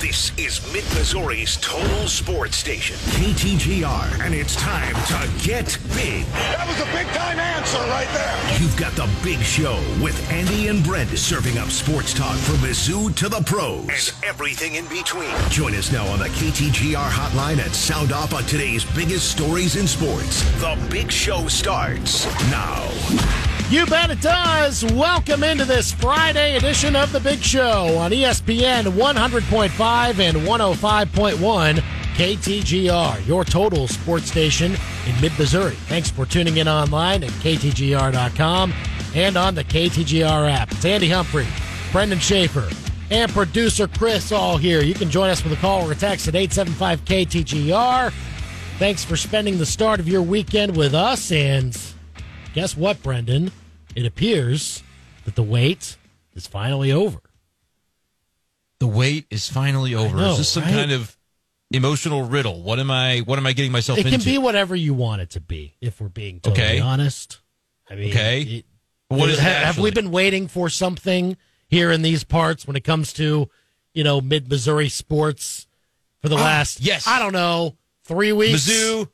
This is Mid Missouri's Total Sports Station, KTGR, and it's time to get big. That was a big time answer right there. You've got the big show with Andy and Brent serving up sports talk from Mizzou to the pros and everything in between. Join us now on the KTGR hotline and sound off on today's biggest stories in sports. The big show starts now. You bet it does. Welcome into this Friday edition of The Big Show on ESPN 100.5 and 105.1 KTGR, your total sports station in mid Missouri. Thanks for tuning in online at KTGR.com and on the KTGR app. It's Andy Humphrey, Brendan Schaefer, and producer Chris all here. You can join us with a call or a text at 875 KTGR. Thanks for spending the start of your weekend with us. And guess what, Brendan? It appears that the wait is finally over. The wait is finally over. know, is this some right? kind of emotional riddle? What am I? What am I getting myself It into? can be whatever you want it to be, if we're being totally Okay. honest. I mean, Okay. it- what is it ha- have we been waiting for something here in these parts when it comes to, you know, mid Missouri sports for the Ah, last, yes. I don't know, three weeks? Mizzou.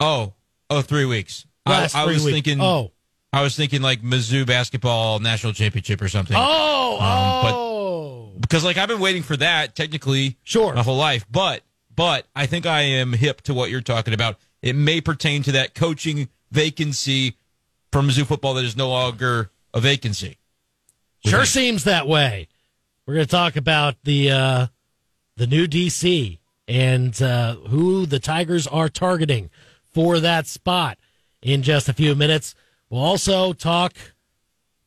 Oh, oh, three weeks. I, Last I three was weeks. thinking. Oh. I was thinking like Mizzou basketball national championship or something. Oh, Um, but- oh. because like I've been waiting for that technically Sure. my whole life. But but I think I am hip to what you're talking about. It may pertain to that coaching vacancy from Mizzou football that is no longer a vacancy. Sure seems that way. We're going to talk about the uh, the new DC and uh, who the Tigers are targeting for that spot in just a few minutes. We'll also talk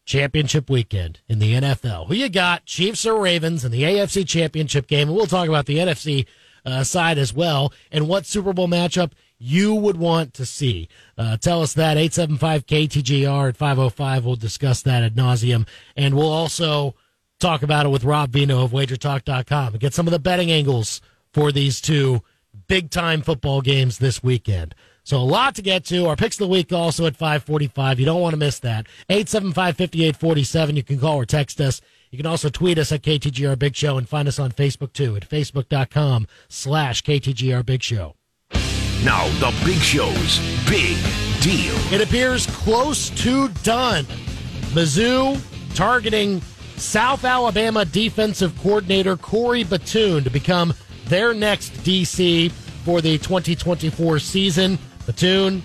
championship weekend in the NFL. Who you got, Chiefs or Ravens in the AFC championship game? And we'll talk about the NFC uh, side as well and what Super Bowl matchup you would want to see. Uh, tell us that 875 KTGR at 505. We'll discuss that ad nauseum. And we'll also talk about it with Rob Veno of wagertalk.com and get some of the betting angles for these two big time football games this weekend. So a lot to get to. Our picks of the week also at 545. You don't want to miss that. 875-5847. You can call or text us. You can also tweet us at KTGR Big Show and find us on Facebook too at facebook.com slash KTGR Big Show. Now, the big show's big deal. It appears close to done. Mizzou targeting South Alabama defensive coordinator Corey Batoon to become their next DC for the 2024 season. Batoon,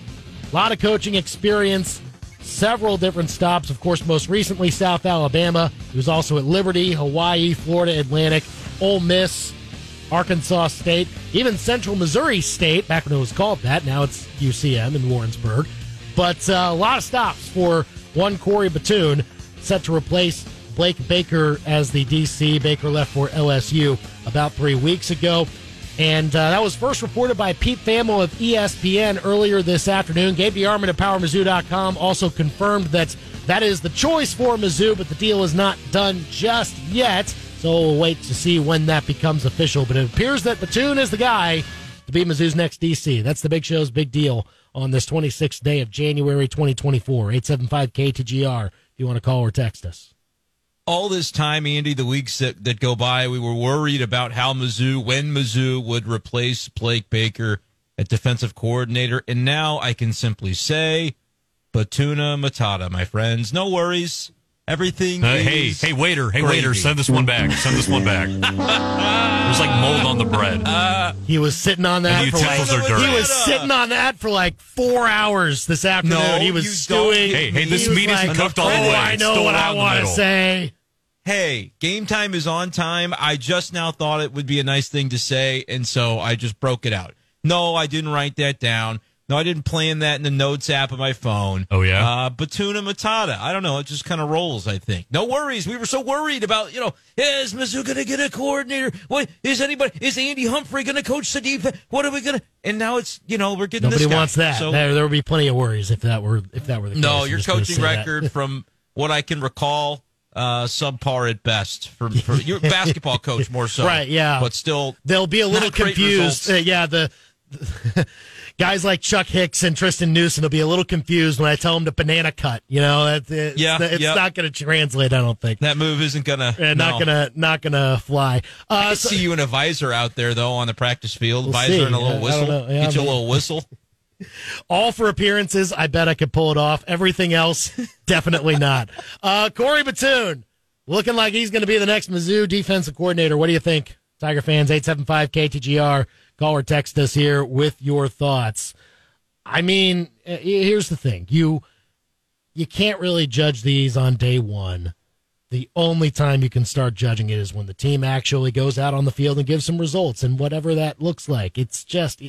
a lot of coaching experience, several different stops. Of course, most recently South Alabama. He was also at Liberty, Hawaii, Florida Atlantic, Ole Miss, Arkansas State, even Central Missouri State, back when it was called that. Now it's UCM in Warrensburg. But uh, a lot of stops for one Corey Batoon, set to replace Blake Baker as the DC. Baker left for LSU about three weeks ago. And uh, that was first reported by Pete Thamel of ESPN earlier this afternoon. Gabe DeArmond of PowerMizzou.com also confirmed that that is the choice for Mizzou, but the deal is not done just yet. So we'll wait to see when that becomes official. But it appears that Batoon is the guy to be Mizzou's next DC. That's the big show's big deal on this 26th day of January 2024. 875 KTGR if you want to call or text us. All this time, Andy, the weeks that, that go by, we were worried about how Mizzou, when Mizzou would replace Blake Baker at defensive coordinator. And now I can simply say, Batuna Matata, my friends. No worries. Everything Uh, hey, is hey, waiter, hey, gravy. waiter, send this one back. Send this one back. There's like mold on the bread. He was sitting on that for like, are dirty. he was sitting on that for like four hours this afternoon. No, he was don't. stewing. Hey, hey, this was meat isn't like, cooked all the "Oh, way. I know what I want to say. Hey, game time is on time. I just now thought it would be a nice thing to say, and so I just broke it out. No, I didn't write that down. No, I didn't plan that in the notes app of my phone. Oh, yeah? uh, Batuna Matata. I don't know. It just kind of rolls. I think. No worries. We were so worried about you know is Mizzou going to get a coordinator? What is anybody? Is Andy Humphrey going to coach the defense? What are we going to? And now it's you know we're getting Nobody wants that. So there, there would be plenty of worries if that were if that were the case. no, your coaching record from what I can recall, uh, subpar at best. For, for you're basketball coach more so, Right, yeah. but still They'll be a little confused. Uh, yeah, the guys like Chuck Hicks and Tristan Newsom will be a little confused when I tell them to banana cut. You know, it's, it's, Yeah, it's yep. not going to translate. I don't think. That move isn't gonna Uh, not no. gonna not gonna fly. I Uh, could so- see you in a visor out there though on the practice field, We'll visor see. and a little whistle. Yeah, Get you a little whistle. all for appearances. I bet I could pull it off. Everything else, definitely not. Uh, Corey Batoon looking like he's going to be the next Mizzou defensive coordinator. What do you think, Tiger fans? Eight seven five KTGR. Call or text us here with your thoughts. I mean, uh, here's the thing you you can't really judge these on day one. The only time you can start judging it is when the team actually goes out on the field and gives some results, and whatever that looks like. It's just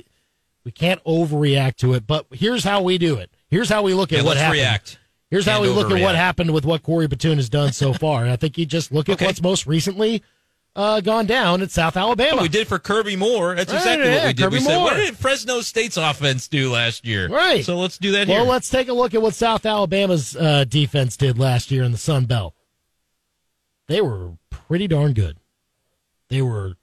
we can't overreact to it. But here's how we do it. Here's how we look at Yeah, what happened. react. Here's how Can't we look at what happened with what Corey Batoon has done so far. And I think you just look at Okay. what's most recently uh, gone down at South Alabama. What we did for Kirby Moore. That's Right, exactly yeah, what we did. Kirby we said, Moore. what did Fresno State's offense do last year? Right. So let's do that Well, here. let's take a look at what South Alabama's uh, defense did last year in the Sun Belt. They were pretty darn good. They were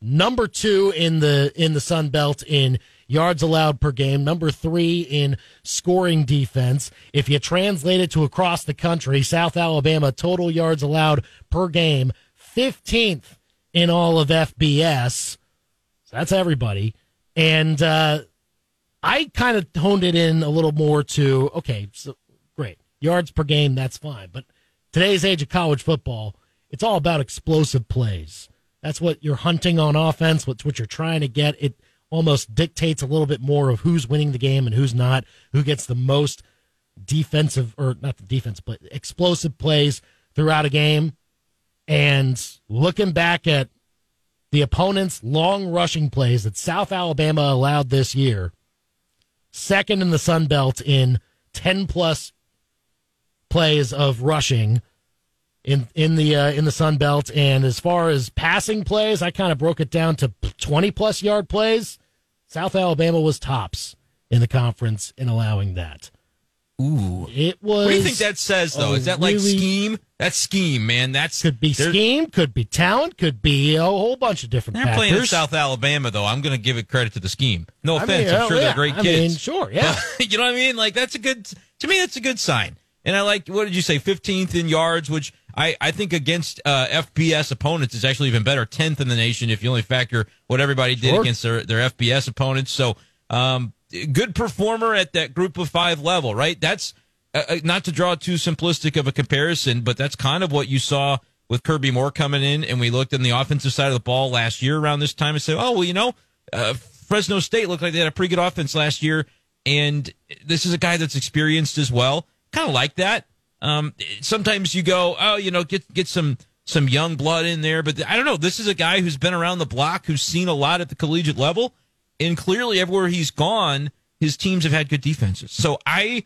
number two in the in the Sun Belt in yards allowed per game, number three in scoring defense. If you translate it to across the country, South Alabama total yards allowed per game, fifteenth in all of FBS. So that's everybody. And uh, I kind of honed it in a little more to okay, so great yards per game, that's fine. But today's age of college football, it's all about explosive plays. That's what you're hunting on offense. What's what you're trying to get. It almost dictates a little bit more of who's winning the game and who's not. Who gets the most defensive or not the defense, but explosive plays throughout a game. And looking back at the opponent's long rushing plays that South Alabama allowed this year, second in the Sun Belt in 10 plus plays of rushing in in the uh, in the Sun Belt and as far as passing plays I kind of broke it down to 20 plus yard plays South Alabama was tops in the conference in allowing that Ooh. it was What do you think that says, though? Is that like really- scheme? That's scheme, man. That's could be scheme could be talent could be a whole bunch of different They're factors playing in South Alabama, though. I'm going to give it credit to the scheme. No I offense. mean, I'm sure yeah. they're great I kids. mean, sure yeah you know what I mean? Like that's a good to me. That's a good sign. And I like what did you say? Fifteenth in yards, which I I think against uh, FBS opponents is actually even better. Tenth in the nation if you only factor what everybody did Sure. against their their FBS opponents. So um, good performer at that group of five level, right? That's uh, uh, not to draw too simplistic of a comparison, but that's kind of what you saw with Kirby Moore coming in, and we looked in the offensive side of the ball last year around this time and said, oh well, you know, uh, Fresno State looked like they had a pretty good offense last year, and this is a guy that's experienced as well. Kind of like that. Um, sometimes you go, oh, you know, get get some some young blood in there, but I don't know. This is a guy who's been around the block, who's seen a lot at the collegiate level, and clearly everywhere he's gone, his teams have had good defenses. So I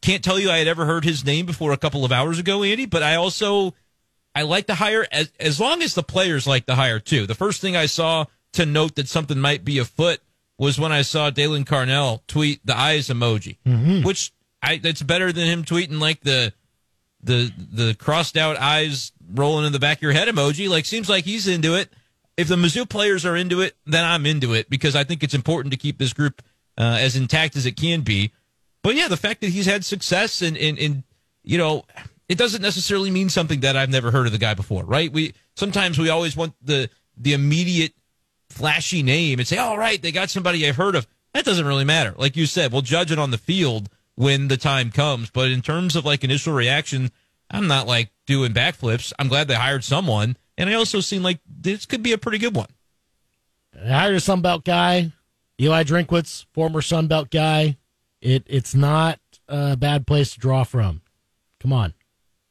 can't tell you I had ever heard his name before a couple of hours ago, Andy, but I also I like the hire as as long as the players like the hire too. The first thing I saw to note that something might be afoot was when I saw Daylan Carnell tweet the eyes emoji, which I that's better than him tweeting like the the the crossed out eyes rolling in the back of your head emoji. Like seems like he's into it. If the Mizzou players are into it, then I'm into it because I think it's important to keep this group uh, as intact as it can be. But yeah, the fact that he's had success and, and, and you know, it doesn't necessarily mean something that I've never heard of the guy before, right? We sometimes we always want the the immediate flashy name and say, "All right, they got somebody I've heard of." That doesn't really matter. Like you said, we'll judge it on the field when the time comes. But in terms of like initial reaction, I'm not like doing backflips. I'm glad they hired someone, and I also seem like this could be a pretty good one. They hired a Sunbelt guy, Eli Drinkwitz, former Sunbelt guy. It it's not a bad place to draw from. Come on.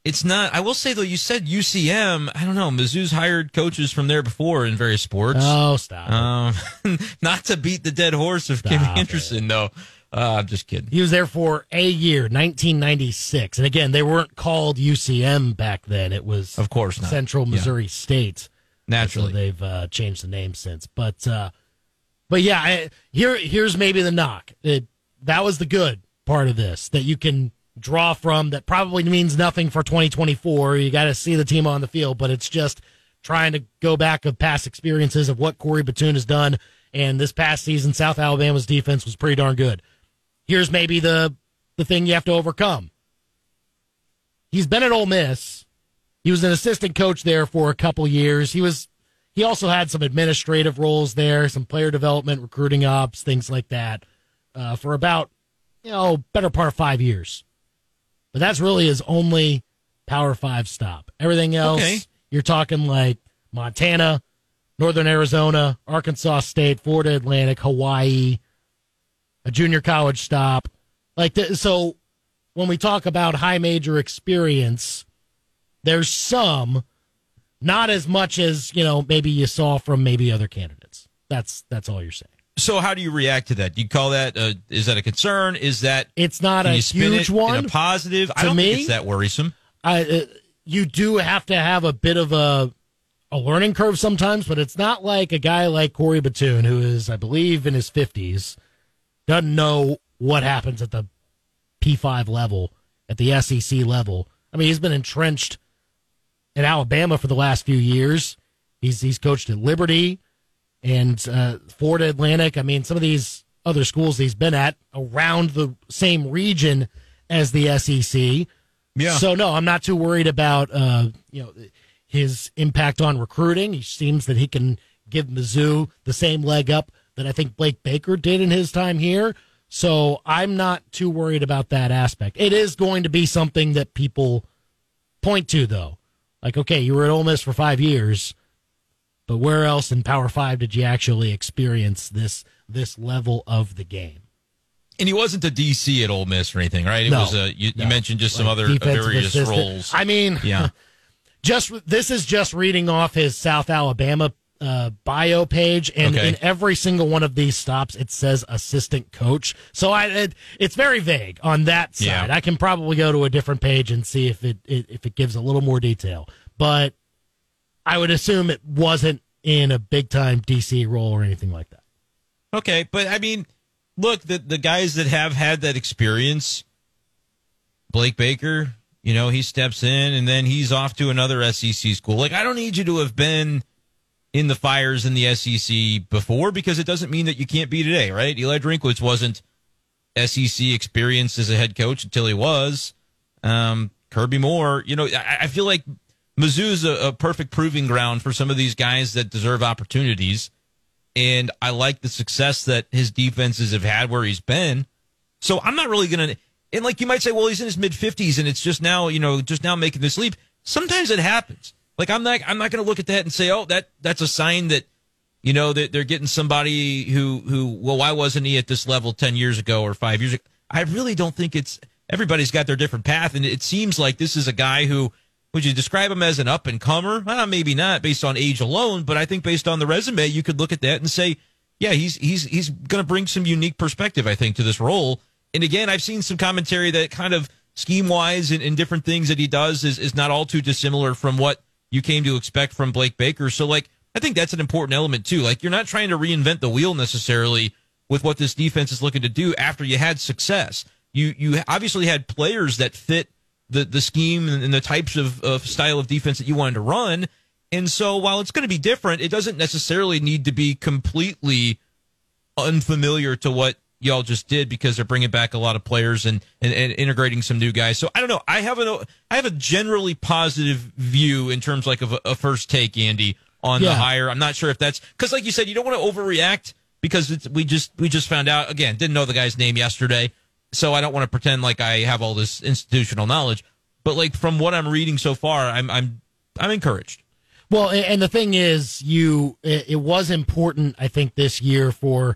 It's not. I will say though, you said UCM. I don't know. Mizzou's hired coaches from there before in various sports. Oh, stop. Um, not to beat the dead horse of Kim Stop Anderson, though. Uh, I'm just kidding. He was there for a year, 1996. And again, they weren't called UCM back then. It was Of course not. Central Yeah. Missouri State. Naturally. So they've uh, changed the name since. But uh, but yeah, I, here here's maybe the knock. It, that was the good part of this that you can draw from. That probably means nothing for 2024. You got to see the team on the field, but it's just trying to go back of past experiences of what Corey Batoon has done And this past season, South Alabama's defense was pretty darn good. Here's maybe the the thing you have to overcome. He's been at Ole Miss. He was an assistant coach there for a couple years. He was he also had some administrative roles there, some player development, recruiting ops, things like that, uh, for about you know better part of five years. But that's really his only Power Five stop. Everything else, Okay. you're talking like Montana, Northern Arizona, Arkansas State, Florida Atlantic, Hawaii, a junior college stop. Like the, so, when we talk about high major experience, there's some, not as much as you know maybe you saw from maybe other candidates. That's that's all you're saying. So how do you react to that? Do you call that? Uh, is that a concern? Is that It's not a huge one. in a positive? I To don't me- think it's that worrisome. I, uh, you do have to have a bit of a a learning curve sometimes, but it's not like a guy like Corey Batoon, who is, I believe, in his fifties, doesn't know what happens at the P five level, at the SEC level. I mean, he's been entrenched in Alabama for the last few years. He's he's coached at Liberty and uh, Florida Atlantic. I mean, some of these other schools he's been at around the same region as the SEC. Yeah. So no, I'm not too worried about uh, you know his impact on recruiting. He seems that he can give Mizzou the same leg up that I think Blake Baker did in his time here. So I'm not too worried about that aspect. It is going to be something that people point to though. Like, okay, you were at Ole Miss for five years, but where else in Power Five did you actually experience this this level of the game? And he wasn't a DC at Ole Miss or anything, right? It No. was a you, you mentioned just some other various assistant. roles. I mean, yeah. just this is just reading off his South Alabama uh, bio page, and Okay. in every single one of these stops, it says assistant coach. So I, it, it's very vague on that side. Yeah. I can probably go to a different page and see if it, it if it gives a little more detail, but I would assume it wasn't in a big time DC role or anything like that. Okay, but I mean, look, the the guys that have had that experience, Blake Baker, you know, he steps in and then he's off to another SEC school. Like, I don't need you to have been in the fires in the SEC before because it doesn't mean that you can't be today, right? Eli Drinkwitz wasn't SEC experienced as a head coach until he was. Um, Kirby Moore, you know, I, I feel like Mizzou's a, a perfect proving ground for some of these guys that deserve opportunities and I like the success that his defenses have had where he's been. So I'm not really going to. And like you might say, well, he's in his mid 50s, and it's just now, you know, just now making this leap. Sometimes it happens. Like I'm not, I'm not going to look at that and say, oh, that that's a sign that, you know, that they're getting somebody who who, well, why wasn't he at this level 10 years ago or five years ago? I really don't think it's. Everybody's got their different path, and it seems like this is a guy who. Would you describe him as an up and comer? Well, maybe not based on age alone, but I think based on the resume, you could look at that and say, yeah, he's he's he's going to bring some unique perspective, I think, to this role. And again, I've seen some commentary that kind of scheme wise and, and different things that he does is, is not all too dissimilar from what you came to expect from Blake Baker. So, like, I think that's an important element too. Like, you're not trying to reinvent the wheel necessarily with what this defense is looking to do after you had success. You you obviously had players that fit the the scheme and the types of, of style of defense that you wanted to run. And so while it's going to be different, it doesn't necessarily need to be completely unfamiliar to what y'all just did because they're bringing back a lot of players and, and, and integrating some new guys. So I don't know. I have a I have a generally positive view in terms like of a, a first take, Andy, on the Yeah. hire. I'm not sure if that's because, like you said, you don't want to overreact because it's, we just we just found out again. Didn't know the guy's name yesterday, so I don't want to pretend like I have all this institutional knowledge. But like from what I'm reading so far, I'm I'm I'm encouraged. Well, and the thing is, you it was important, I think, this year for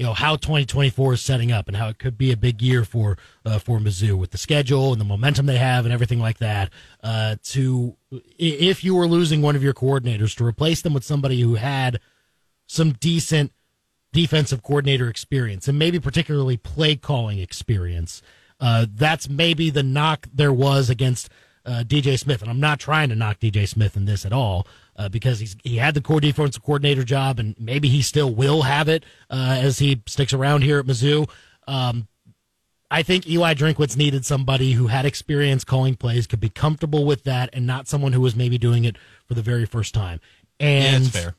you know how 2024 is setting up and how it could be a big year for uh, for Mizzou with the schedule and the momentum they have and everything like that. Uh, to if you were losing one of your coordinators, to replace them with somebody who had some decent defensive coordinator experience and maybe particularly play calling experience. Uh, that's maybe the knock there was against uh, DJ Smith, and I'm not trying to knock DJ Smith in this at all uh, because he's he had the core defensive coordinator job, and maybe he still will have it uh, as he sticks around here at Mizzou. Um, I think Eli Drinkwitz needed somebody who had experience calling plays, could be comfortable with that, and not someone who was maybe doing it for the very first time. Yeah, And that's fair.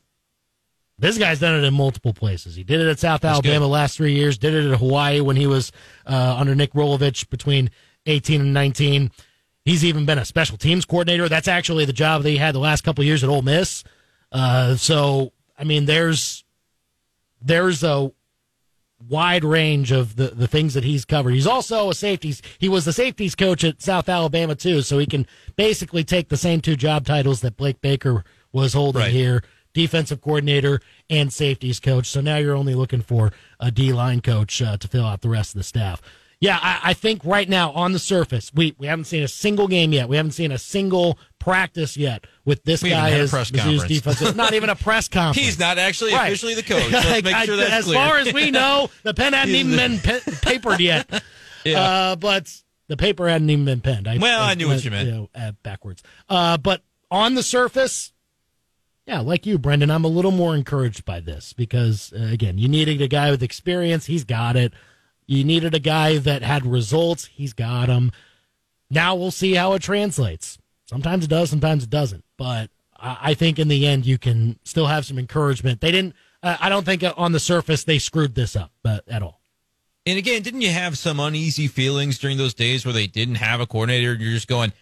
This guy's done it in multiple places. He did it at South Alabama good. last three years. Did it at Hawaii when he was uh, under Nick Rolovich between 18 and 19. He's even been a special teams coordinator. That's actually the job that he had the last couple of years at Ole Miss. Uh, so, I mean, there's there's a wide range of the, the things that he's covered. He's also a safeties. He was the safeties coach at South Alabama too, so he can basically take the same two job titles that Blake Baker was holding Right. here: defensive coordinator and safeties coach. So now you're only looking for a D line coach uh, to fill out the rest of the staff. Yeah, I, I think right now on the surface, we, we haven't seen a single game yet. We haven't seen a single practice yet with this We guy as press Mizzou's conference. defensive. Not even a press conference. He's not actually Right. officially the coach. Let's make I- sure that's as clear. far as we know, the pen hadn't even been pe- papered yet. Yeah. Uh, but the paper hadn't even been penned. I, Well, I knew what you meant. know, uh, backwards. Uh, but on the surface, yeah, like you, Brendan, I'm a little more encouraged by this because, uh, again, you needed a guy with experience. He's got it. You needed a guy that had results. He's got them. Now we'll see how it translates. Sometimes it does, sometimes it doesn't. But I, think in the end, you can still have some encouragement. They didn't. Uh, I don't think on the surface they screwed this up but, at all. And again, didn't you have some uneasy feelings during those days where they didn't have a coordinator? You're just going,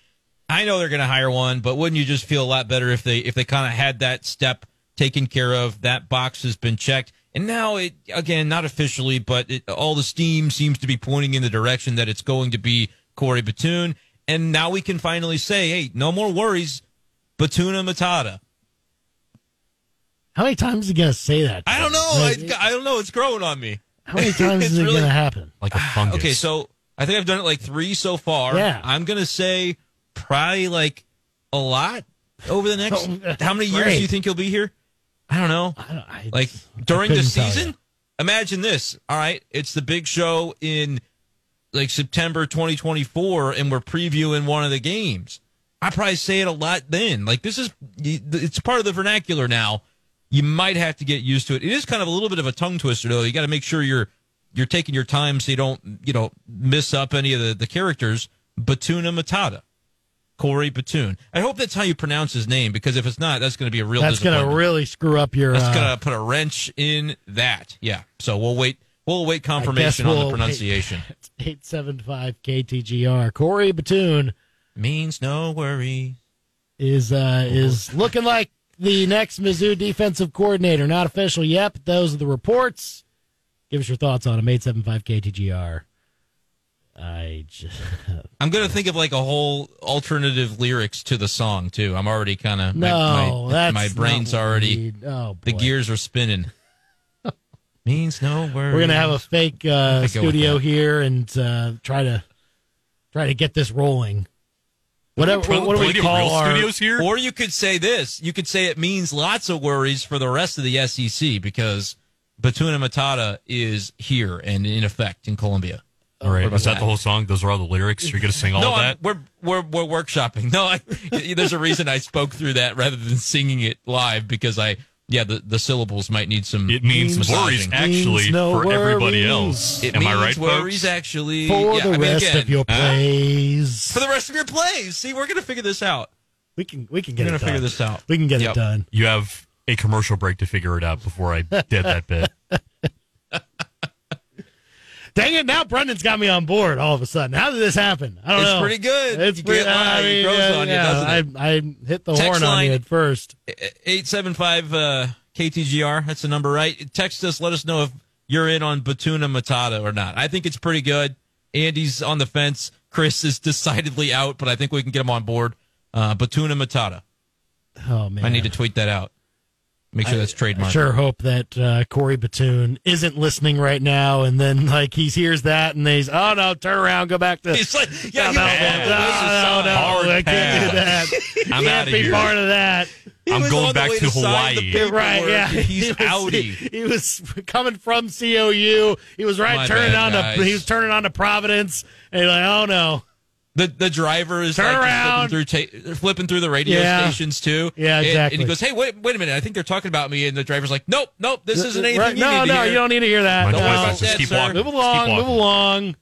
I know they're going to hire one, but wouldn't you just feel a lot better if they if they kind of had that step taken care of? That box has been checked, and now it again not officially, but it, all the steam seems to be pointing in the direction that it's going to be Corey Batoon, and now we can finally say, hey, no more worries, Batuna Matata. How many times is he going to say that? I don't know, Like, I, I don't know, it's growing on me. How many times It's is it really- going to happen? Like a fungus. Okay, so I think I've done it like three so far. Yeah. I'm gonna say probably like a lot over the next. Oh, how many years do you think you'll be here? I don't know. I don't, I, Like during the season. Imagine this. All right, it's the big show in like September 2024, and we're previewing one of the games. I probably say it a lot then. Like this is it's part of the vernacular now. You might have to get used to it. It is kind of a little bit of a tongue twister though. You got to make sure you're you're taking your time so you don't you know miss up any of the, the characters. Batuna Matata, Corey Batoon. I hope that's how you pronounce his name because if it's not, that's going to be a real. That's going to really screw up your. That's uh, gonna put a wrench in that. Yeah. So we'll wait. We'll wait confirmation on we'll- the pronunciation. Eight seven five KTGR. Corey Batoon Means no worry. is uh, is looking like the next Mizzou defensive coordinator. Not official yet, but those are the reports. Give us your thoughts on him. Eight seven five KTGR. I just I'm gonna think of like a whole alternative lyrics to the song too. I'm already kind of no. my, that's my brain's not already need. Oh, the gears are spinning. Means no worry. We're gonna have a fake uh, I go with studio here and uh, try to try to get this rolling. Whatever. Pl- what do we plenty of call real our? studios here? Or you could say this. You could say it means lots of worries for the rest of the SEC because Batuna Matata is here and in effect in Columbia. All right, What is about that the whole song? Those are all the lyrics. You're gonna sing all no, of I'm- that. we're we're we're workshopping. No, I, there's a reason I spoke through that rather than singing it live because I yeah the, the syllables might need some. It means massaging. worries actually Means no for everybody else. It Am means I right, worries folks? actually for yeah, the I mean, rest again, of your huh? plays. for the rest of your plays. See, we're gonna figure this out. we can we can get We're it gonna done. figure this out. We can get Yep. it done. You have a commercial break to figure it out before I did that bit. Dang it! Now Brendan's got me on board all of a sudden. How did this happen? I don't It's know. pretty good. It's You pretty. I mean, grows yeah, on you, yeah, doesn't I, I hit the Text horn on you at first. 875 uh, KTGR. That's the number, right? Text us. Let us know if you're in on Batuna Matata or not. I think it's pretty good. Andy's on the fence. Chris is decidedly out, but I think we can get him on board. Uh, Batuna Matata. Oh man, I need to tweet that out. Make sure that's I trademarked. sure hope that uh, Corey Batoon isn't listening right now, and then like he hears that, and he's oh no, turn around, go back to. He's like, yeah, no, no, yeah, no, no, no, Hard I can't do that. I'm Can't outta be here. part of that. He I'm going back way to Hawaii. Right, yeah. He's he was, outie. He, he was coming from COU. He was right My turning bad, on guys. to he was turning on to Providence, and he's like, oh no, The the driver is Turn like around. flipping through ta- flipping through the radio Yeah. stations too. Yeah, And- exactly. And, he goes, "Hey, wait, wait a minute! I think they're talking about me." And the driver's like, "Nope, nope, this isn't anything Right, you no, need to no, hear." you don't need to hear that. My No. Don't worry about just that, keep sir. walking. Move along, keep move along.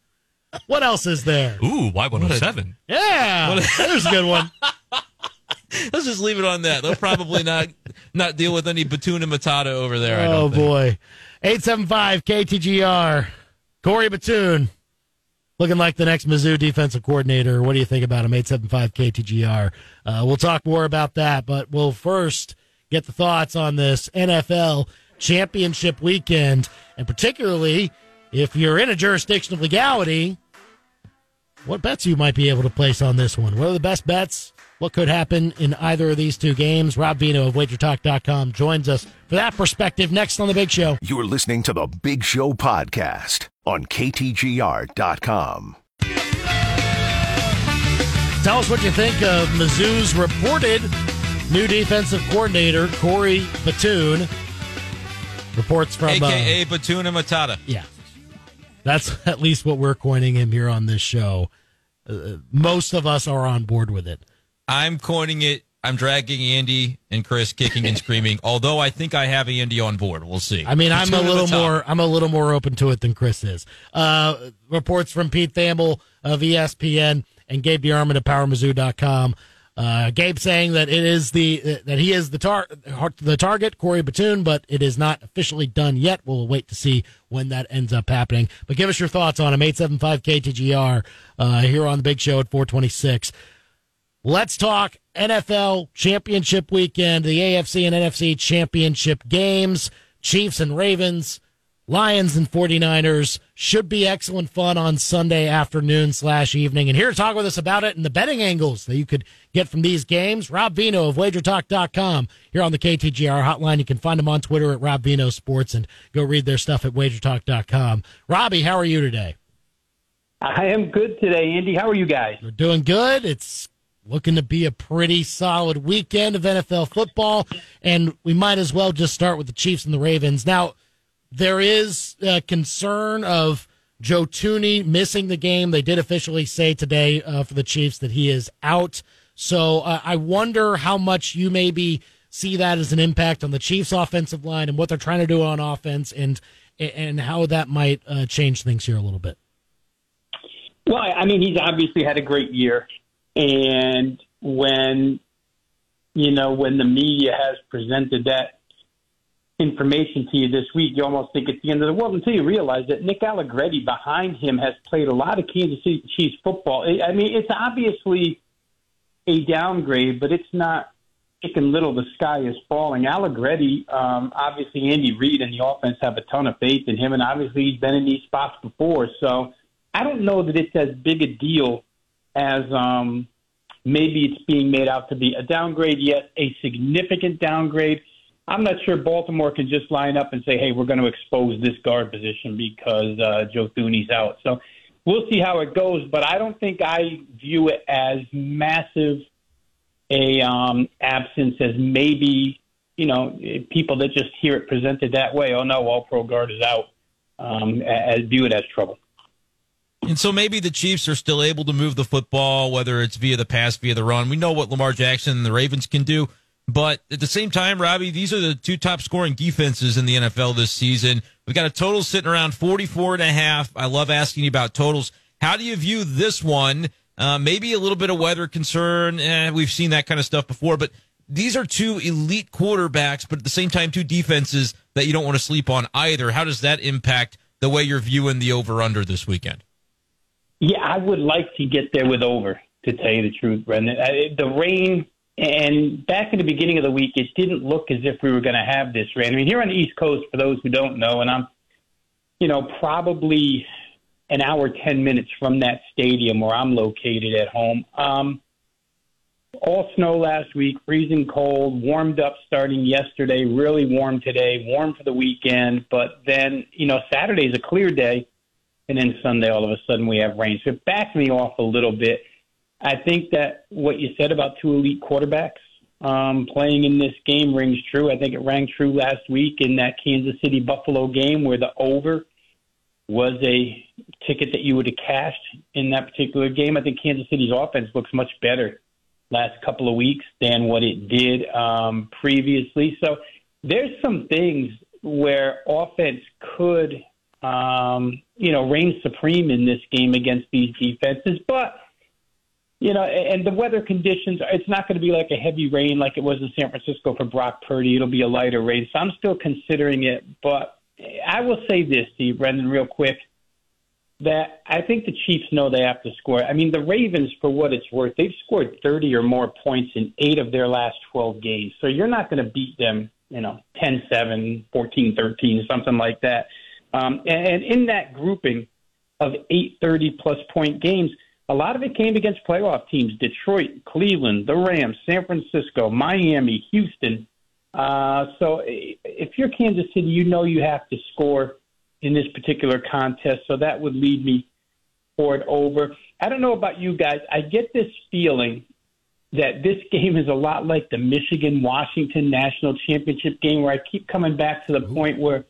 What else is there? Ooh, Y107. Yeah, there's a good one. Let's just leave it on that. They'll probably not not deal with any Batoon and Matata over there. I Oh don't boy, eight seven five KTGR. Corey Batoon, looking like the next Mizzou defensive coordinator. What do you think about him? Eight seven five KTGR. Uh, we'll talk more about that, but we'll first get the thoughts on this NFL championship weekend, and particularly if you're in a jurisdiction of legality. What bets you might be able to place on this one? What are the best bets? What could happen in either of these two games? Rob Veno of WagerTalk.com joins us for that perspective next on The Big Show. You're listening to the Big Show podcast on KTGR.com. Tell us what you think of Mizzou's reported new defensive coordinator, Corey Batoon. Reports from. AKA uh, Batoon and Matata. yeah. That's at least what we're coining him here on this show. Uh, most of us are on board with it. I'm coining it. I'm dragging Andy and Chris kicking and screaming. Although I think I have Andy on board. We'll see. I mean, I'm a little more. I'm a little more open to it than Chris is. Uh, reports from Pete Thamel of ESPN and Gabe DeArmond of PowerMizzou.com. Uh, Gabe saying that it is the that he is the tar the target Corey Batoon, but it is not officially done yet. We'll wait to see when that ends up happening. But give us your thoughts on him. Eight seven five KTGR uh, here on the Big Show at four twenty six. Let's talk NFL championship weekend, the AFC and NFC championship games, Chiefs and Ravens, Lions and 49ers. Should be excellent fun on Sunday afternoon slash evening. And here to talk with us about it and the betting angles that you could get from these games, Rob Veno of wagertalk.com here on the KTGR hotline. You can find him on Twitter at Rob Veno Sports and go read their stuff at wagertalk.com. Robbie, how are you today? I am good today, Andy. How are you guys? We're doing good. It's looking to be a pretty solid weekend of NFL football, and we might as well just start with the Chiefs and the Ravens. Now, there is a concern of Joe Thuney missing the game. They did officially say today uh, for the Chiefs that he is out. So uh, I wonder how much you maybe see that as an impact on the Chiefs' offensive line and what they're trying to do on offense, and and how that might uh, change things here a little bit. Well, I mean, he's obviously had a great year, and when you know when the media has presented that information to you this week, you almost think it's the end of the world until you realize that Nick Allegretti behind him has played a lot of Kansas City Chiefs football. I mean, it's obviously a downgrade, but it's not chicken little. The sky is falling. Allegretti, um, obviously, Andy Reid and the offense have a ton of faith in him, and obviously he's been in these spots before. So I don't know that it's as big a deal as um, maybe it's being made out to be. A downgrade, yet a significant downgrade. I'm not sure Baltimore can just line up and say, "Hey, we're going to expose this guard position because uh, Joe Thuney's out." So we'll see how it goes, but I don't think I view it as massive a um, absence as maybe you know people that just hear it presented that way. Oh no, all pro guard is out. Um, as view it as trouble. And so maybe the Chiefs are still able to move the football, whether it's via the pass, via the run. We know what Lamar Jackson and the Ravens can do. But at the same time, Robbie, these are the two top scoring defenses in the NFL this season. We've got a total sitting around 44 and a half. I love asking you about totals. How do you view this one? Uh, maybe a little bit of weather concern. Eh, we've seen that kind of stuff before, but these are two elite quarterbacks, but at the same time, two defenses that you don't want to sleep on either. How does that impact the way you're viewing the over under this weekend? Yeah, I would like to get there with over, to tell you the truth, Brendan. I, the rain, and back in the beginning of the week, it didn't look as if we were going to have this rain. I mean, here on the East Coast, for those who don't know, and I'm, you know, probably an hour, 10 minutes from that stadium where I'm located at home. Um, all snow last week, freezing cold, warmed up starting yesterday, really warm today, warm for the weekend. But then, you know, Saturday's a clear day and then Sunday all of a sudden we have rain. So it backed me off a little bit. I think that what you said about two elite quarterbacks um, playing in this game rings true. I think it rang true last week in that Kansas City Buffalo game where the over was a ticket that you would have cashed in that particular game. I think Kansas City's offense looks much better last couple of weeks than what it did um, previously. So there's some things where offense could um, you know, reign supreme in this game against these defenses. But you know, and the weather conditions, it's not going to be like a heavy rain like it was in San Francisco for Brock Purdy. It'll be a lighter rain. So I'm still considering it. But I will say this, Steve, Brendan, real quick, that I think the Chiefs know they have to score. I mean, the Ravens, for what it's worth, they've scored 30 or more points in eight of their last 12 games. So you're not going to beat them, you know, 10 7, 14 13, something like that. Um, and, and in that grouping of eight 30 plus point games, a lot of it came against playoff teams Detroit, Cleveland, the Rams, San Francisco, Miami, Houston. Uh, so if you're Kansas City, you know you have to score in this particular contest. So that would lead me toward over. I don't know about you guys. I get this feeling that this game is a lot like the Michigan Washington national championship game, where I keep coming back to the point where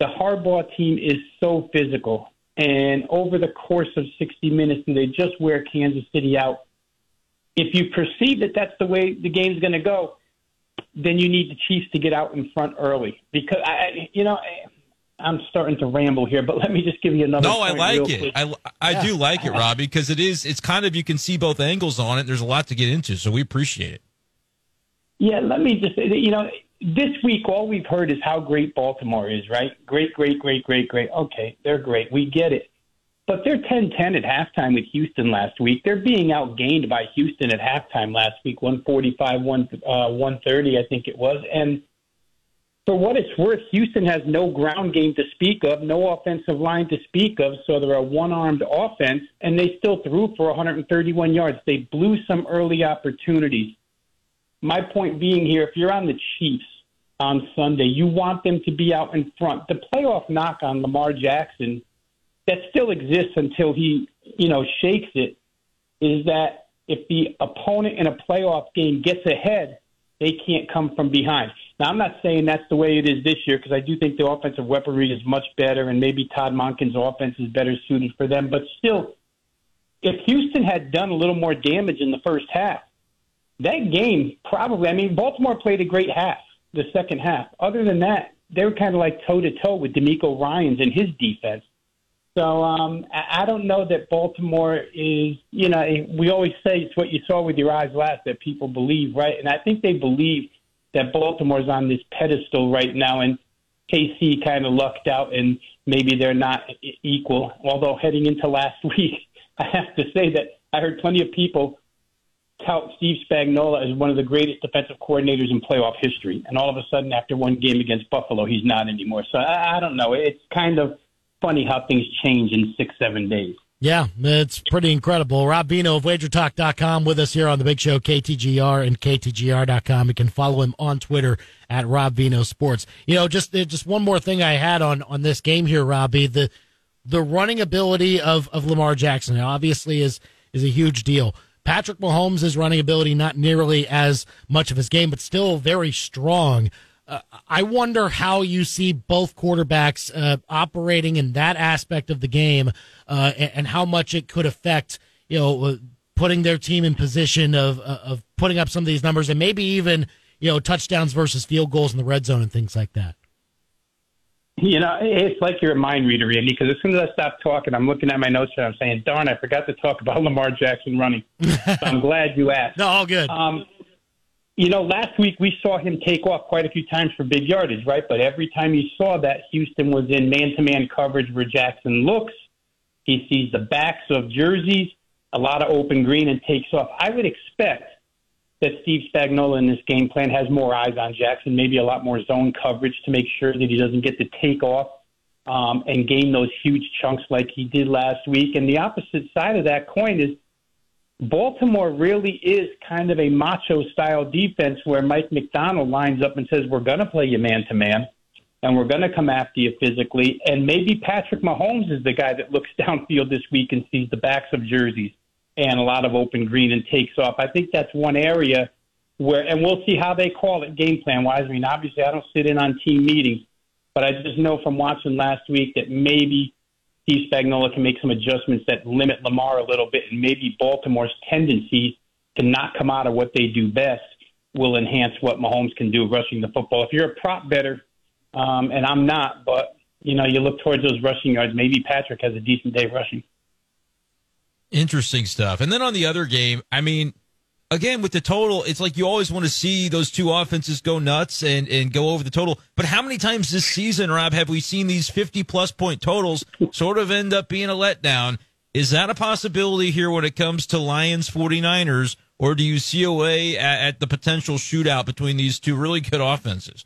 the Harbaugh team is so physical and over the course of 60 minutes, and they just wear Kansas City out. If you perceive that that's the way the game's going to go, then you need the Chiefs to get out in front early. Because I, you know, I'm starting to ramble here, but let me just give you another. No, I like it. I I yeah. do like it, Robbie, because it is. It's kind of you can see both angles on it. There's a lot to get into, so we appreciate it. Yeah, let me just you know this week, all we've heard is how great Baltimore is, right? Great, great, great, great, great. Okay, they're great. We get it. But they're 10 10 at halftime with Houston last week. They're being outgained by Houston at halftime last week, 145, 1, uh, 130, I think it was. And for what it's worth, Houston has no ground game to speak of, no offensive line to speak of, so they're a one armed offense, and they still threw for 131 yards. They blew some early opportunities my point being here, if you're on the Chiefs on Sunday, you want them to be out in front. The playoff knock on Lamar Jackson that still exists until he, you know, shakes it is that if the opponent in a playoff game gets ahead, they can't come from behind. Now, I'm not saying that's the way it is this year because I do think the offensive weaponry is much better, and maybe Todd Monken's offense is better suited for them. But still, if Houston had done a little more damage in the first half, that game probably. I mean, Baltimore played a great half, the second half. Other than that, they were kind of like toe to toe with DeMeco Ryans and his defense. So um, I don't know that Baltimore is. You know, we always say it's what you saw with your eyes last that people believe, right? And I think they believe that Baltimore's on this pedestal right now, and KC kind of lucked out, and maybe they're not equal. Although heading into last week, I have to say that I heard plenty of people tout Steve Spagnuolo as one of the greatest defensive coordinators in playoff history, and all of a sudden, after one game against Buffalo, he's not anymore. So I, I don't know. It's kind of funny how things change in six, seven days. Yeah, it's pretty incredible. Rob Veno of WagerTalk.com with us here on the Big Show, KTGR and KTGR.com. You can follow him on Twitter at Rob Veno Sports. You know, just uh, just one more thing I had on on this game here, Robbie. The the running ability of of Lamar Jackson obviously is is a huge deal. Patrick Mahomes' running ability not nearly as much of his game, but still very strong. Uh, I wonder how you see both quarterbacks uh, operating in that aspect of the game, uh, and, and, how much it could affect, you know, uh, putting their team in position of uh, of putting up some of these numbers, and maybe even you know touchdowns versus field goals in the red zone and things like that. You know, it's like you're a mind reader, Andy, because as soon as I stop talking, I'm looking at my notes and I'm saying, darn, I forgot to talk about Lamar Jackson running. so I'm glad you asked. No, all good. Um, you know, last week we saw him take off quite a few times for big yardage, right? But every time you saw that, Houston was in man to man coverage where Jackson looks. He sees the backs of jerseys, a lot of open green, and takes off. I would expect that Steve Spagnuolo in this game plan has more eyes on Jackson, maybe a lot more zone coverage to make sure that he doesn't get to take off um, and gain those huge chunks like he did last week. And the opposite side of that coin is Baltimore really is kind of a macho style defense where Mike Macdonald lines up and says, We're going to play you man to man and we're going to come after you physically. And maybe Patrick Mahomes is the guy that looks downfield this week and sees the backs of jerseys and a lot of open green and takes off. I think that's one area where, and we'll see how they call it game plan wise. I mean, obviously, I don't sit in on team meetings, but I just know from watching last week that maybe Steve Spagnuolo can make some adjustments that limit Lamar a little bit, and maybe Baltimore's tendency to not come out of what they do best will enhance what Mahomes can do rushing the football. If you're a prop better, um, and I'm not, but you know, you look towards those rushing yards. Maybe Patrick has a decent day rushing. Interesting stuff. And then on the other game, I mean, again with the total, it's like you always want to see those two offenses go nuts and, and go over the total. But how many times this season, Rob, have we seen these 50 plus point totals sort of end up being a letdown? Is that a possibility here when it comes to Lions 49ers? Or do you see a way at, at the potential shootout between these two really good offenses?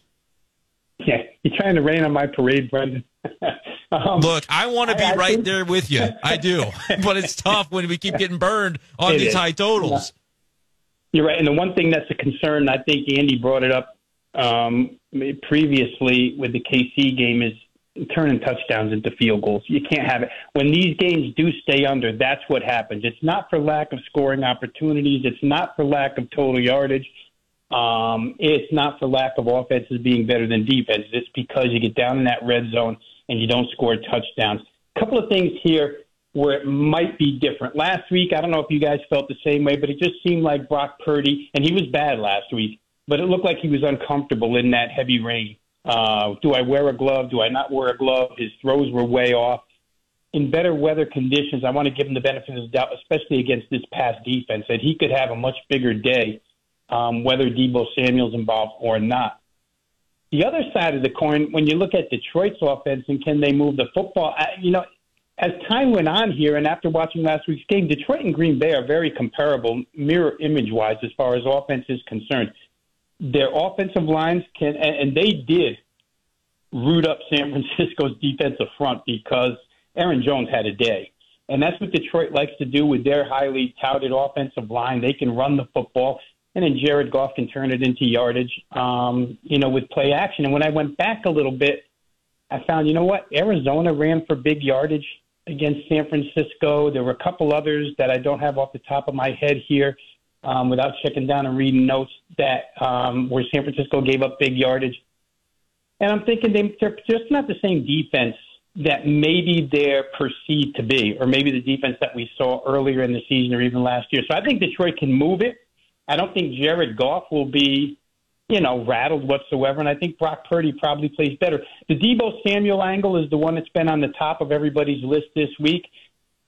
Yeah, you're trying to rain on my parade, Brendan. um, Look, I want to be I, I right think... there with you. I do, but it's tough when we keep getting burned on it these is. high totals. You're right, and the one thing that's a concern, I think Andy brought it up um, previously with the KC game, is turning touchdowns into field goals. You can't have it when these games do stay under. That's what happens. It's not for lack of scoring opportunities. It's not for lack of total yardage. Um, it's not for lack of offenses being better than defense. It's because you get down in that red zone and you don't score touchdowns. A couple of things here where it might be different. Last week, I don't know if you guys felt the same way, but it just seemed like Brock Purdy, and he was bad last week, but it looked like he was uncomfortable in that heavy rain. Uh, do I wear a glove? Do I not wear a glove? His throws were way off. In better weather conditions, I want to give him the benefit of the doubt, especially against this past defense, that he could have a much bigger day, um, whether Deebo Samuel's involved or not. The other side of the coin, when you look at Detroit's offense and can they move the football, you know, as time went on here, and after watching last week's game, Detroit and Green Bay are very comparable, mirror image wise, as far as offense is concerned. Their offensive lines can, and they did root up San Francisco's defensive front because Aaron Jones had a day. And that's what Detroit likes to do with their highly touted offensive line. They can run the football, and then Jared Goff can turn it into yardage, um, you know, with play action. And when I went back a little bit, I found, you know what? Arizona ran for big yardage against San Francisco. There were a couple others that I don't have off the top of my head here um, without checking down and reading notes that um, where San Francisco gave up big yardage. And I'm thinking they, they're just not the same defense that maybe they're perceived to be, or maybe the defense that we saw earlier in the season or even last year. So I think Detroit can move it. I don't think Jared Goff will be, you know, rattled whatsoever. And I think Brock Purdy probably plays better. The Deebo Samuel angle is the one that's been on the top of everybody's list this week.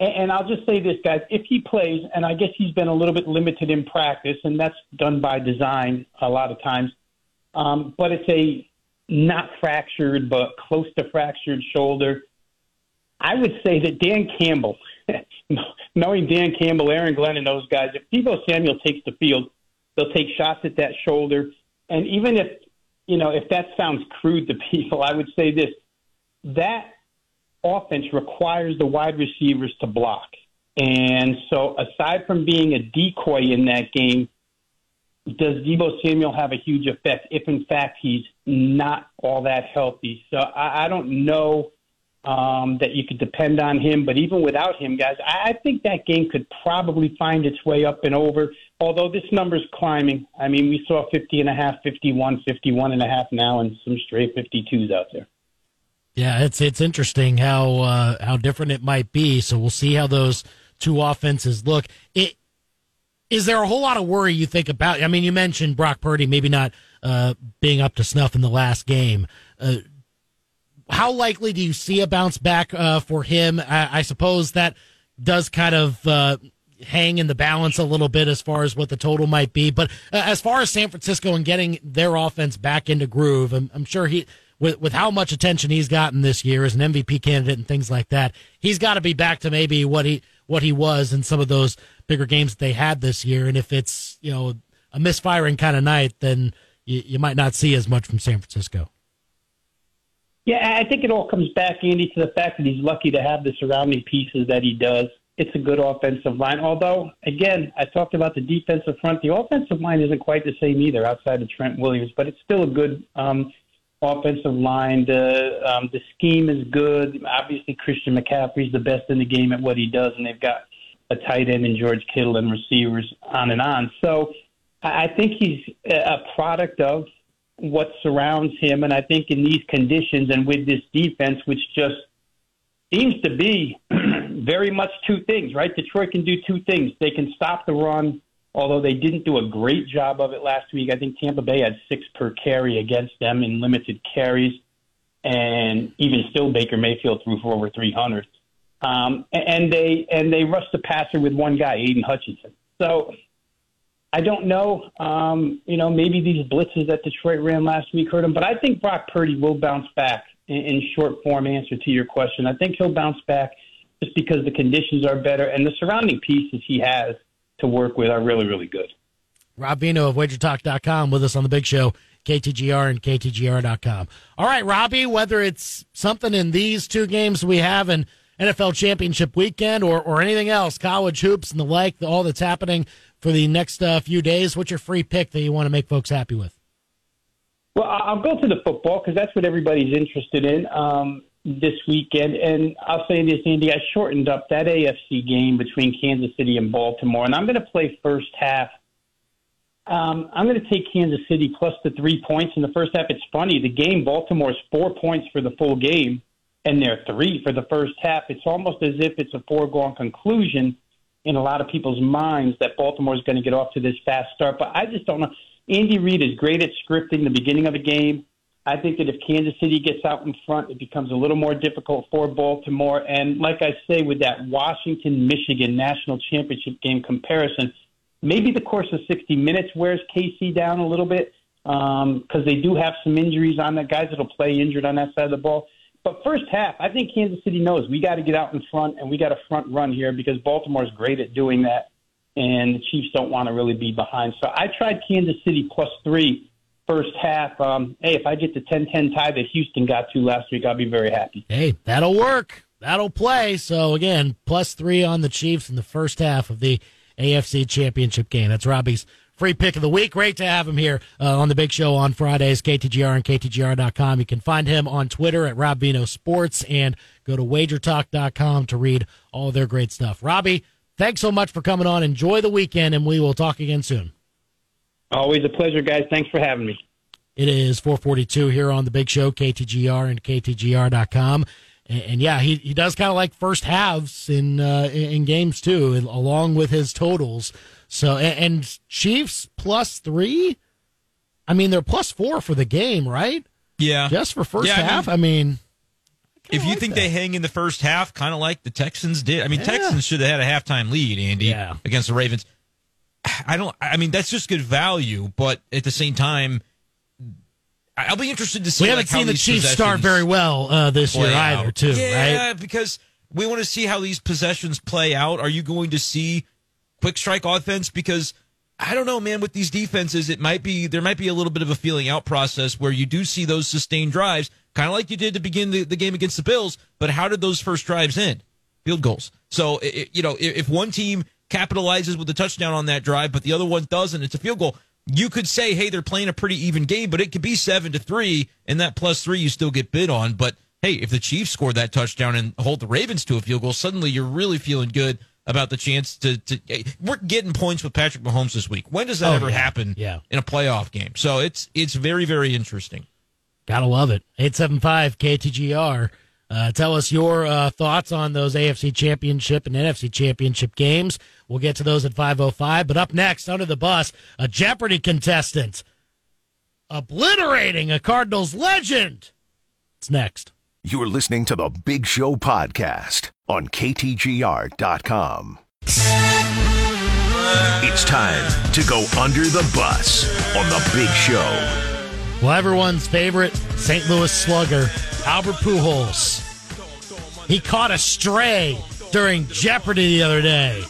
And, and I'll just say this, guys: if he plays, and I guess he's been a little bit limited in practice, and that's done by design a lot of times. Um, but it's a not fractured, but close to fractured shoulder. I would say that Dan Campbell, knowing Dan Campbell, Aaron Glenn, and those guys, if Deebo Samuel takes the field, they'll take shots at that shoulder. And even if, you know, if that sounds crude to people, I would say this that offense requires the wide receivers to block. And so, aside from being a decoy in that game, does Deebo Samuel have a huge effect if, in fact, he's not all that healthy? So I, I don't know um, that you could depend on him. But even without him, guys, I, think that game could probably find its way up and over. Although this number's climbing. I mean, we saw 50 and a half, 51, 51 and a half now, and some straight 52s out there. Yeah, it's it's interesting how uh, how different it might be. So we'll see how those two offenses look. It is there a whole lot of worry you think about? I mean, you mentioned Brock Purdy maybe not uh, being up to snuff in the last game. Uh, how likely do you see a bounce back uh, for him? I, I, suppose that does kind of uh, hang in the balance a little bit as far as what the total might be. But uh, as far as San Francisco and getting their offense back into groove, I'm, I'm sure he. With, with how much attention he's gotten this year as an MVP candidate and things like that, he's got to be back to maybe what he what he was in some of those bigger games that they had this year. And if it's you know a misfiring kind of night, then you, you might not see as much from San Francisco. Yeah, I think it all comes back, Andy, to the fact that he's lucky to have the surrounding pieces that he does. It's a good offensive line. Although, again, I talked about the defensive front. The offensive line isn't quite the same either outside of Trent Williams, but it's still a good um, offensive line. The um, the scheme is good. Obviously, Christian McCaffrey's the best in the game at what he does, and they've got a tight end in George Kittle and receivers on and on. So I think he's a product of what surrounds him, and I think in these conditions and with this defense, which just seems to be very much two things, right? Detroit can do two things. They can stop the run although they didn't do a great job of it last week. I think Tampa Bay had six per carry against them in limited carries, and even still, Baker Mayfield threw for over 300. um, and they and they rushed the passer with one guy, Aidan Hutchinson. So I don't know. Um, you know, maybe these blitzes that Detroit ran last week hurt him, but I think Brock Purdy will bounce back. In, in short form, answer to your question, I think he'll bounce back just because the conditions are better and the surrounding pieces he has to work with are really, really good. Rob Veno of WagerTalk.com with us on the big show, KTGR and KTGR.com. All right, Robbie, whether it's something in these two games we have in NFL Championship weekend or, or anything else, college hoops and the like, all that's happening for the next uh, few days, what's your free pick that you want to make folks happy with? Well, I'll go to the football because that's what everybody's interested in um, this weekend. And I'll say this, Andy, I shortened up that AFC game between Kansas City and Baltimore, and I'm going to play first half. Um, I'm going to take Kansas City plus the three points in the first half. It's funny, the game, Baltimore's four points for the full game, and they're three for the first half. It's almost as if it's a foregone conclusion in a lot of people's minds that Baltimore is going to get off to this fast start. But I just don't know. Andy Reid is great at scripting the beginning of a game. I think that if Kansas City gets out in front, it becomes a little more difficult for Baltimore. And like I say, with that Washington Michigan national championship game comparison, maybe the course of 60 minutes wears KC down a little bit because um, they do have some injuries on that. Guys that'll play injured on that side of the ball. But first half, I think Kansas City knows we got to get out in front and we got a front run here because Baltimore's great at doing that, and the Chiefs don't want to really be behind. So I tried Kansas City plus three first half. Um, hey, if I get the 10-10 tie that Houston got to last week, I'll be very happy. Hey, that'll work. That'll play. So again, plus three on the Chiefs in the first half of the AFC Championship game. That's Robbie's free pick of the week. Great to have him here uh, on the big show on Fridays, KTGR and KTGR.com. You can find him on Twitter at Rob Veno Sports and go to wagertalk.com to read all their great stuff. Robbie, thanks so much for coming on. Enjoy the weekend, and we will talk again soon. Always a pleasure, guys. Thanks for having me. It is 442 here on the big show, KTGR and KTGR.com. And, and yeah, he, he does kind of like first halves in, uh, in games too, along with his totals. So and, and Chiefs plus three. I mean, they're plus four for the game, right? Yeah, just for first yeah, half. I mean, I mean if you like think that. they hang in the first half, kind of like the Texans did. I mean, yeah. Texans should have had a halftime lead, Andy, yeah. against the Ravens. I don't. I mean, that's just good value, but at the same time, I'll be interested to see. We haven't like, seen the Chiefs start very well uh, this year out. either, too. Yeah, right? because we want to see how these possessions play out. Are you going to see quick strike offense because I don't know, man. With these defenses, it might be there might be a little bit of a feeling out process where you do see those sustained drives, kind of like you did to begin the, the, game against the Bills. But how did those first drives end? Field goals. So it, you know, if, one team capitalizes with a touchdown on that drive, but the other one doesn't, it's a field goal. You could say, hey, they're playing a pretty even game, but it could be seven to three, and that plus three you still get bid on. But hey, if the Chiefs score that touchdown and hold the Ravens to a field goal, suddenly you're really feeling good about the chance to, to we're getting points with Patrick Mahomes this week. When does that oh, ever yeah. happen yeah. in a playoff game? So it's it's very very interesting. Gotta love it. 875 KTGR. Uh, tell us your uh, thoughts on those AFC Championship and NFC Championship games. We'll get to those at 505. But up next, under the bus, a Jeopardy contestant obliterating a Cardinals legend. It's next. You're listening to the Big Show podcast on KTGR.com. It's time to go under the bus on the Big Show. Well, everyone's favorite St. Louis slugger, Albert Pujols. He caught a stray during Jeopardy the other day.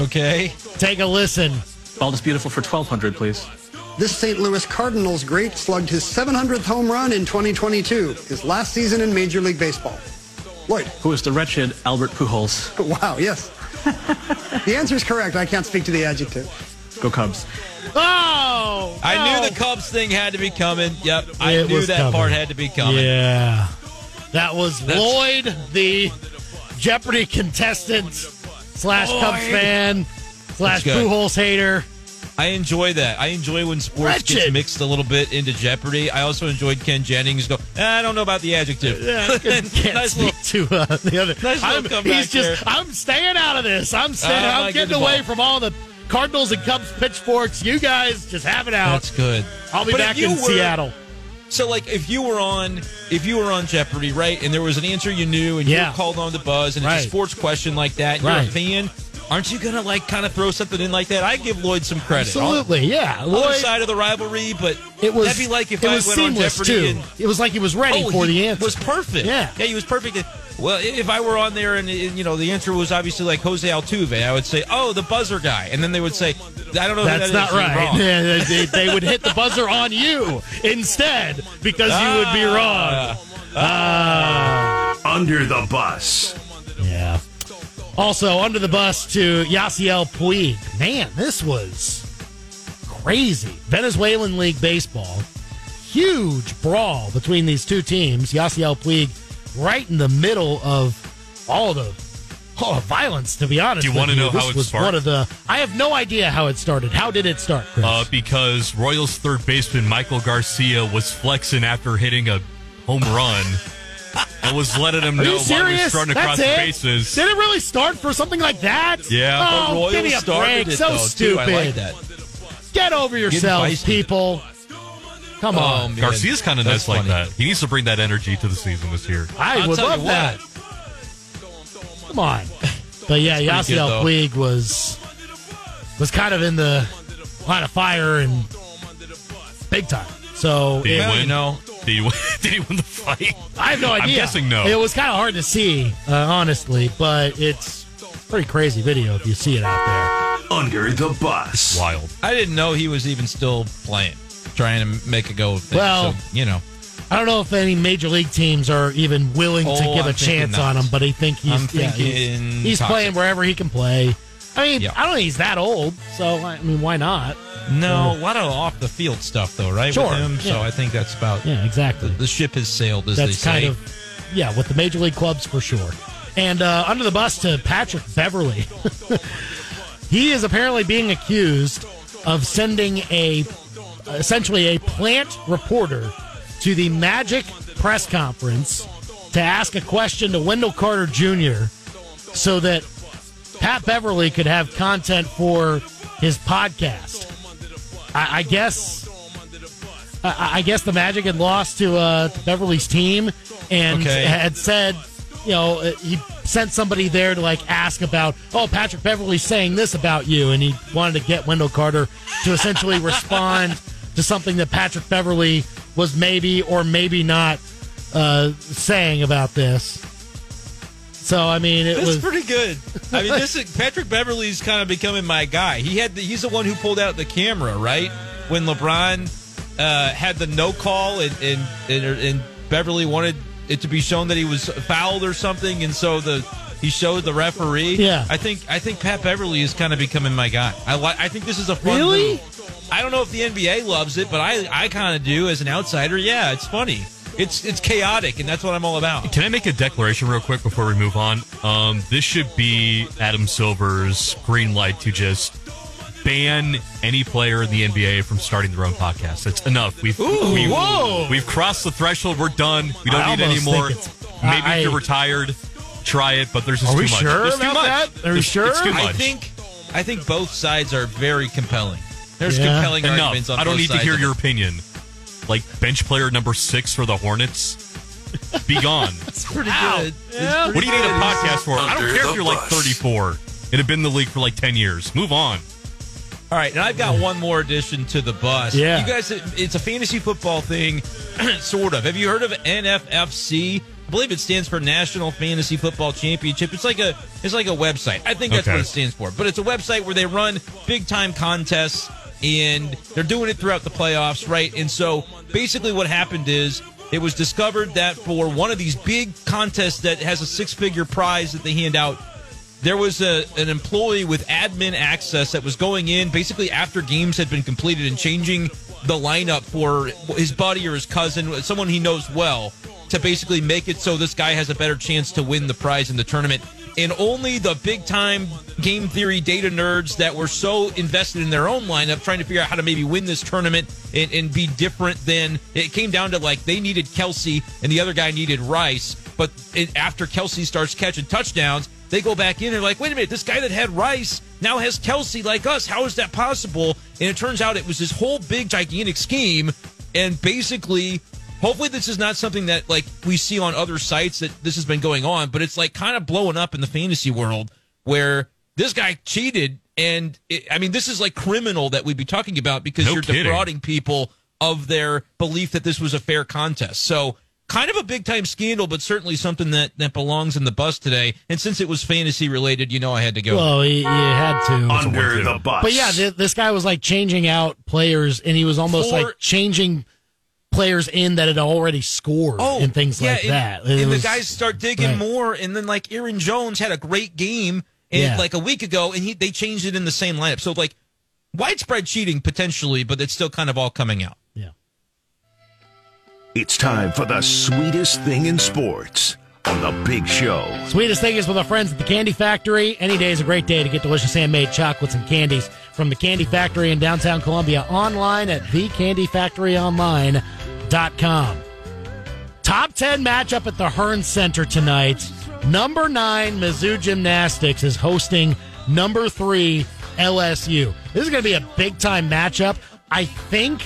Okay. Take a listen. Bald is beautiful for 1200 please. This St. Louis Cardinals great slugged his 700th home run in 2022, his last season in Major League Baseball. Lloyd. Who is the wretched Albert Pujols? Wow, yes. the answer is correct. I can't speak to the adjective. Go Cubs. Oh! I no. knew the Cubs thing had to be coming. Yep, I it knew that coming. part had to be coming. Yeah. That was That's... Lloyd, the Jeopardy contestant slash Cubs fan slash Pujols hater. I enjoy that. I enjoy when sports Wretched. gets mixed a little bit into Jeopardy. I also enjoyed Ken Jennings go. Eh, I don't know about the adjective. Yeah, nice little, to uh, the other. Nice I'm, he's just. There. I'm staying out of this. I'm staying. Uh, I'm getting away from all the Cardinals and Cubs pitchforks. You guys just have it out. That's good. I'll be but back in were, Seattle. So like if you were on if you were on Jeopardy, right, and there was an answer you knew and you were called on the buzz and it's Right. a sports question like that, and Right. you're a fan, aren't you gonna like kind of throw something in like that? I give Lloyd some credit. Absolutely, yeah. On the other side of the rivalry, but It was. that'd be like if it I was went on seamless Jeopardy too. and it was like he was ready oh, for he the answer. It was perfect. Yeah. yeah, he was perfect. Well, if I were on there and you know the answer was obviously like Jose Altuve, I would say, "Oh, the buzzer guy," and then they would say, "I don't know." That's who that not is. Right. wrong. Yeah, they, they would hit the buzzer on you instead because you would be wrong. Ah. Under the bus. Yeah. Also, under the bus to Yasiel Puig. Man, this was crazy. Venezuelan League Baseball. Huge brawl between these two teams. Yasiel Puig right in the middle of all the all the violence, to be honest. Do you wanna know This how it was started? One of the, I have no idea how it started. How did it start, Chris? Uh, because Royals third baseman Maikel Garcia was flexing after hitting a home run and was letting him Are know you while he was serious? running That's across the it? bases. Did it really start for something like that? Yeah. The Oh, Royals give me a started break. it, so though, stupid. Too. I like that. Get over yourselves, feisty. people. Come Oh, on. man. Garcia's kind of That's nice like funny. that. He needs to bring that energy to the season this year. I I'll would tell love you that. Come on. But yeah, pretty good, Yasiel though. Puig was was kind of in the line of fire and big time. So Did he it- win? you know- did he win? Did he win the fight? I have no idea. I'm guessing no. It was kind of hard to see, uh, honestly, but it's a pretty crazy video if you see it out there. Under the bus. Wild. I didn't know he was even still playing, trying to make a go of things. Well- so, you know. I don't know if any major league teams are even willing to Oh, give a I'm thinking chance not. on him, but I think he's I'm yeah, he's, he's playing wherever he can play. I mean, Yeah. I don't think he's that old, so I mean, why not? no, a lot of off the field stuff though, right? Sure, With him, so. I think that's about Yeah, exactly. the ship has sailed, as That's kind of yeah, with the major league clubs for sure. And uh, under the bus to Patrick Beverley, he is apparently being accused of sending a essentially a plant reporter to the Magic press conference to ask a question to Wendell Carter Jr. so that Pat Beverley could have content for his podcast. I, I guess. I, I guess the Magic had lost to, uh, Beverley's team and Okay. had said, you know, uh, he sent somebody there to like ask about, oh, Patrick Beverley's saying this about you, and he wanted to get Wendell Carter to essentially respond to something that Patrick Beverley was maybe or maybe not uh, saying about this. So I mean, it This was pretty good. I mean, this is Patrick Beverley's kind of becoming my guy. He had the, he's the one who pulled out the camera, right? When LeBron uh, had the no call and, and and and Beverley wanted it to be shown that he was fouled or something, and so the he showed the referee. Yeah. I think I think Pat Beverley is kind of becoming my guy. I like. I think this is a fun Really? move. I don't know if the NBA loves it, but I I kind of do as an outsider. Yeah, it's funny. It's it's chaotic, and that's what I'm all about. Can I make a declaration real quick before we move on? Um, this should be Adam Silver's green light to just ban any player in the NBA from starting their own podcast. That's enough. We've we've, whoa. we've crossed the threshold. We're done. We don't I need any almost more. Maybe I- if you're retired, try it. But there's just Are too we much. sure There's too about much. that? Are we It's- sure? It's too much. I think I think both sides are very compelling. There's Yeah. compelling arguments enough. on I don't need to hear your opinion. Like bench player number six for the Hornets. Be gone. It's pretty good. Yeah. What do you need a podcast for? I don't care if you're like 34 and have been in the league for like 10 years. Move on. All right, and I've got one more addition to the bus. Yeah. you guys, it's a fantasy football thing, sort of. Have you heard of NFFC? I believe it stands for National Fantasy Football Championship. It's like a it's like a website. I think that's Okay. what it stands for. But it's a website where they run big time contests and they're doing it throughout the playoffs, right? And so basically what happened is it was discovered that for one of these big contests that has a six figure prize that they hand out, there was a, an employee with admin access that was going in basically after games had been completed and changing the lineup for his buddy or his cousin, someone he knows well, to basically make it so this guy has a better chance to win the prize in the tournament. And only the big time game theory data nerds that were so invested in their own lineup, trying to figure out how to maybe win this tournament and, and be different than it came down to like they needed Kelce and the other guy needed Rice. But it, after Kelce starts catching touchdowns, they go back in and like, wait a minute, this guy that had Rice now has Kelce like us. How is that possible? And it turns out it was this whole big gigantic scheme. And basically, hopefully this is not something that like we see on other sites that this has been going on, but it's like kind of blowing up in the fantasy world where this guy cheated. And it, I mean, this is like criminal that we'd be talking about because No you're kidding. defrauding people of their belief that this was a fair contest. So kind of a big time scandal, but certainly something that, that belongs in the bus today. And since it was fantasy related, you know, I had to go. Well, you, you had to. Under the bus. But yeah, th- this guy was like changing out players, and he was almost For- like changing players in that had already scored oh, and things like Oh, and, that. It And was- the guys start digging right. more, and then like Aaron Jones had a great game and Yeah. like a week ago, and he they changed it in the same lineup. So like widespread cheating potentially, but it's still kind of all coming out. Yeah. It's time for the sweetest thing in sports on the big show. Sweetest thing is with our friends at the Candy Factory. Any day is a great day to get delicious handmade chocolates and candies from the Candy Factory in downtown Columbia. Online at thecandyfactoryonline.com. Top 10 matchup at the Hearnes Center tonight. Number 9 Mizzou Gymnastics is hosting number 3 LSU. This is going to be a big time matchup. I think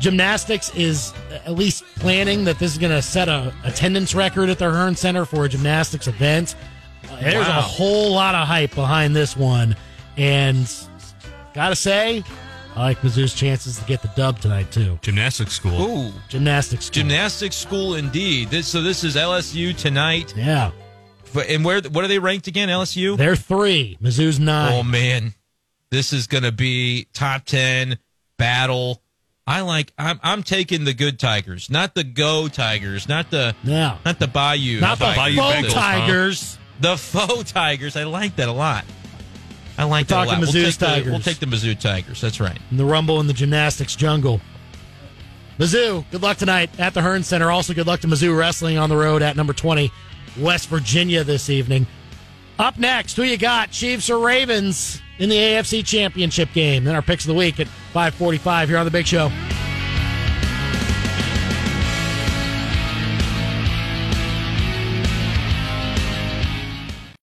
gymnastics is at least planning that this is going to set a attendance record at the Hearnes Center for a gymnastics event. Uh, There's Wow. a whole lot of hype behind this one, and gotta say, I like Mizzou's chances to get the dub tonight too. Gymnastics school. Ooh, Gymnastics, school. gymnastics school indeed. This so this is LSU tonight, yeah, But- and where what are they ranked again? LSU. they're three. Mizzou's nine. Oh man, this is going to be top ten battle. I like. I'm I'm taking the good Tigers, not the Go Tigers, not the yeah, not the Bayou, not the Tigers. Bayou faux Bengals, huh? Tigers. the faux Tigers. I like that a lot. I like We're that a lot. talking We'll Mizzou's take, the, Tigers. we'll take the Mizzou Tigers. That's right. in the Rumble in the gymnastics jungle. Mizzou, good luck tonight at the Hearnes Center. Also, good luck to Mizzou Wrestling on the road at number 20, West Virginia this evening. Up next, who you got? Chiefs or Ravens in the AFC Championship game? Then our picks of the week at 545 here on The Big Show.